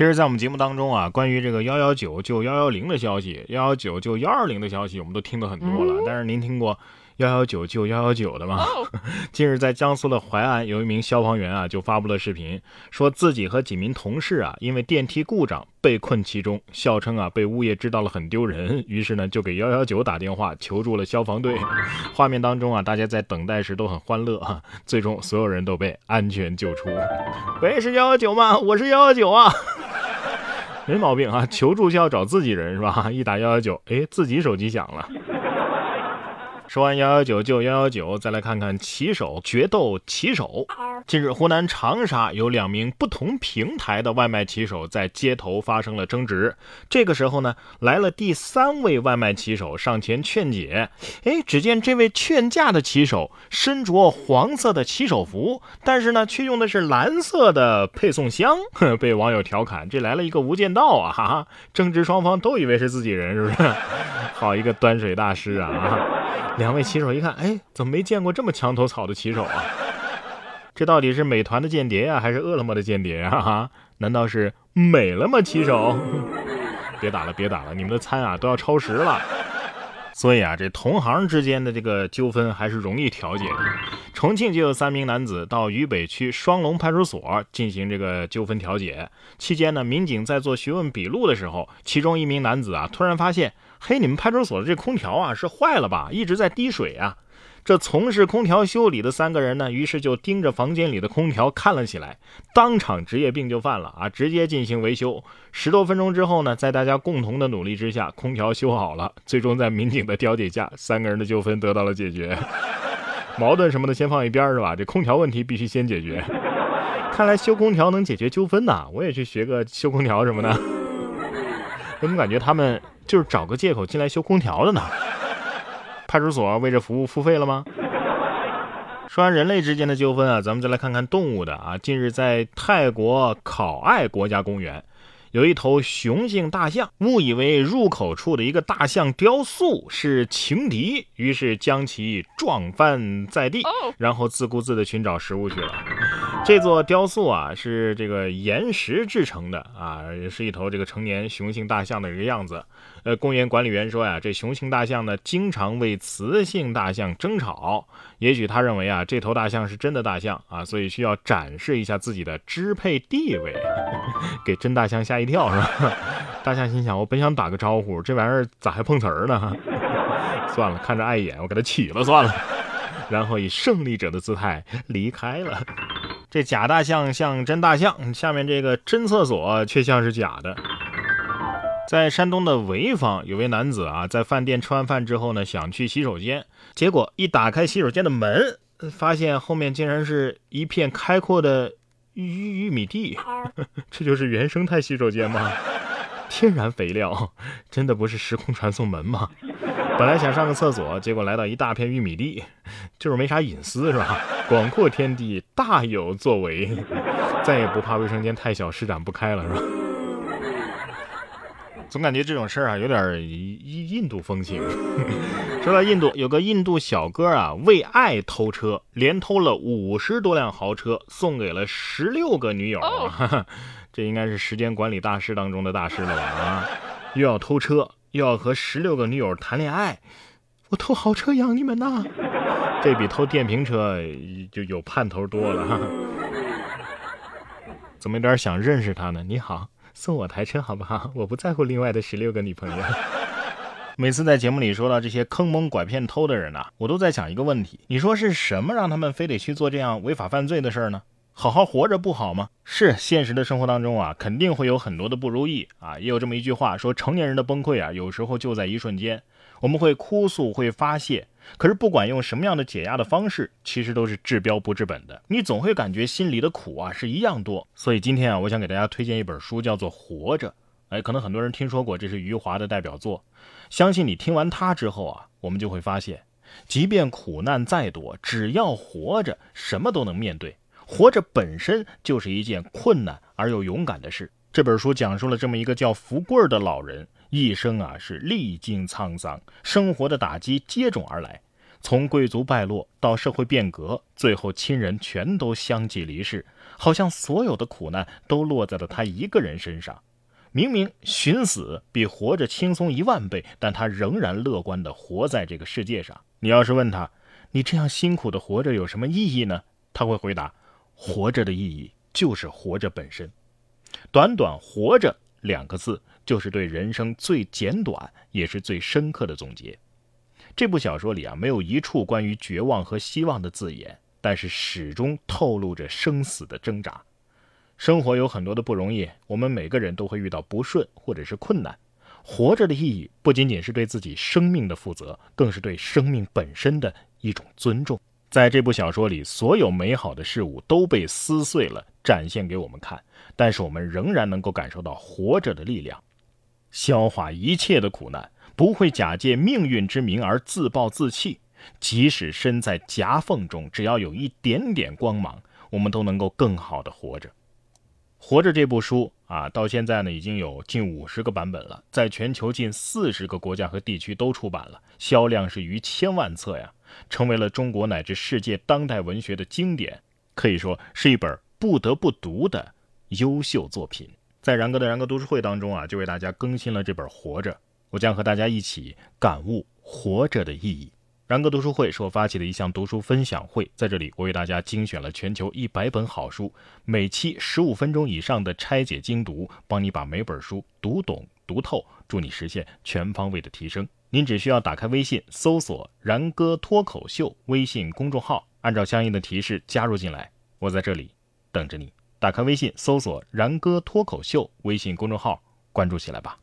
其实，在我们节目当中啊，关于这个幺幺九救幺幺零的消息，幺幺九救幺二零的消息，我们都听得很多了。但是，您听过幺幺九救幺幺九的吗？近日，在江苏的淮安，有一名消防员啊，就发布了视频，说自己和几名同事啊，因为电梯故障被困其中，笑称啊，被物业知道了很丢人，于是呢，就给幺幺九打电话求助了消防队。画面当中啊，大家在等待时都很欢乐啊，最终所有人都被安全救出。喂，是幺幺九吗？我是幺幺九啊。没毛病啊，求助就要找自己人是吧？一打幺幺九，哎，自己手机响了。说完幺幺九就幺幺九，再来看看骑手决斗骑手。近日，湖南长沙有两名不同平台的外卖骑手在街头发生了争执。这个时候呢，来了第三位外卖骑手上前劝解。哎，只见这位劝架的骑手身着黄色的骑手服，但是呢，却用的是蓝色的配送箱，被网友调侃：“这来了一个无间道啊！”哈哈，争执双方都以为是自己人，是不是？好一个端水大师啊！两位骑手一看，哎，怎么没见过这么墙头草的骑手啊？这到底是美团的间谍呀，还是饿了么的间谍啊？哈，难道是美了吗？骑手，别打了，别打了，你们的餐啊都要超时了。所以啊，这同行之间的这个纠纷还是容易调解的。重庆就有三名男子到渝北区双龙派出所进行这个纠纷调解，期间呢，民警在做询问笔录的时候，其中一名男子啊突然发现。嘿，你们派出所的这空调啊是坏了吧？一直在滴水啊！这从事空调修理的三个人呢，于是就盯着房间里的空调看了起来，当场职业病就犯了啊！直接进行维修。十多分钟之后呢，在大家共同的努力之下，空调修好了。最终在民警的调解下，三个人的纠纷得到了解决。矛盾什么的先放一边是吧？这空调问题必须先解决。看来修空调能解决纠纷呐！我也去学个修空调什么的。我 怎么感觉他们？就是找个借口进来修空调的呢。派出所为这服务付费了吗？说完人类之间的纠纷啊，咱们再来看看动物的啊。近日在泰国考爱国家公园，有一头雄性大象，误以为入口处的一个大象雕塑是情敌，于是将其撞翻在地，然后自顾自地寻找食物去了。这座雕塑啊，是这个岩石制成的啊，是一头这个成年雄性大象的一个样子。呃，公园管理员说呀，这雄性大象呢，经常为雌性大象争吵。也许他认为啊，这头大象是真的大象啊，所以需要展示一下自己的支配地位，给真大象吓一跳是吧？大象心想，我本想打个招呼，这玩意儿咋还碰瓷儿呢？算了，看着碍眼，我给它起了算了。然后以胜利者的姿态离开了。这假大象像真大象，下面这个真厕所却像是假的。在山东的潍坊，有位男子啊，在饭店吃完饭之后呢，想去洗手间，结果一打开洗手间的门，发现后面竟然是一片开阔的玉玉米地。这就是原生态洗手间吗？天然肥料，真的不是时空传送门吗？本来想上个厕所，结果来到一大片玉米地，就是没啥隐私是吧？广阔天地大有作为，再也不怕卫生间太小施展不开了是吧？总感觉这种事儿啊有点印印度风情。说到印度，有个印度小哥啊为爱偷车，连偷了五十多辆豪车，送给了十六个女友。这应该是时间管理大师当中的大师了吧？啊，又要偷车。又要和十六个女友谈恋爱，我偷豪车养你们呐！这比偷电瓶车就有盼头多了哈。怎么有点想认识他呢？你好，送我台车好不好？我不在乎另外的十六个女朋友。每次在节目里说到这些坑蒙拐骗偷的人呐，我都在想一个问题：你说是什么让他们非得去做这样违法犯罪的事儿呢？好好活着不好吗？是现实的生活当中啊，肯定会有很多的不如意啊。也有这么一句话说，成年人的崩溃啊，有时候就在一瞬间。我们会哭诉，会发泄，可是不管用什么样的解压的方式，其实都是治标不治本的。你总会感觉心里的苦啊是一样多。所以今天啊，我想给大家推荐一本书，叫做《活着》。哎，可能很多人听说过，这是余华的代表作。相信你听完它之后啊，我们就会发现，即便苦难再多，只要活着，什么都能面对。活着本身就是一件困难而又勇敢的事。这本书讲述了这么一个叫福贵的老人，一生啊是历经沧桑，生活的打击接踵而来，从贵族败落到社会变革，最后亲人全都相继离世，好像所有的苦难都落在了他一个人身上。明明寻死比活着轻松一万倍，但他仍然乐观地活在这个世界上。你要是问他，你这样辛苦的活着有什么意义呢？他会回答：活着的意义就是活着本身。短短“活着”两个字，就是对人生最简短也是最深刻的总结。这部小说里啊，没有一处关于绝望和希望的字眼，但是始终透露着生死的挣扎。生活有很多的不容易，我们每个人都会遇到不顺或者是困难。活着的意义不仅仅是对自己生命的负责，更是对生命本身的一种尊重。在这部小说里，所有美好的事物都被撕碎了，展现给我们看。但是我们仍然能够感受到活着的力量，消化一切的苦难，不会假借命运之名而自暴自弃。即使身在夹缝中，只要有一点点光芒，我们都能够更好的活着。活着这部书啊，到现在呢已经有近五十个版本了，在全球近四十个国家和地区都出版了，销量是逾千万册呀，成为了中国乃至世界当代文学的经典，可以说是一本不得不读的优秀作品。在然哥的然哥读书会当中啊，就为大家更新了这本《活着》，我将和大家一起感悟活着的意义。然哥读书会是我发起的一项读书分享会，在这里我为大家精选了全球一百本好书，每期十五分钟以上的拆解精读，帮你把每本书读懂读透，助你实现全方位的提升。您只需要打开微信搜索“然哥脱口秀”微信公众号，按照相应的提示加入进来，我在这里等着你。打开微信搜索“然哥脱口秀”微信公众号，关注起来吧。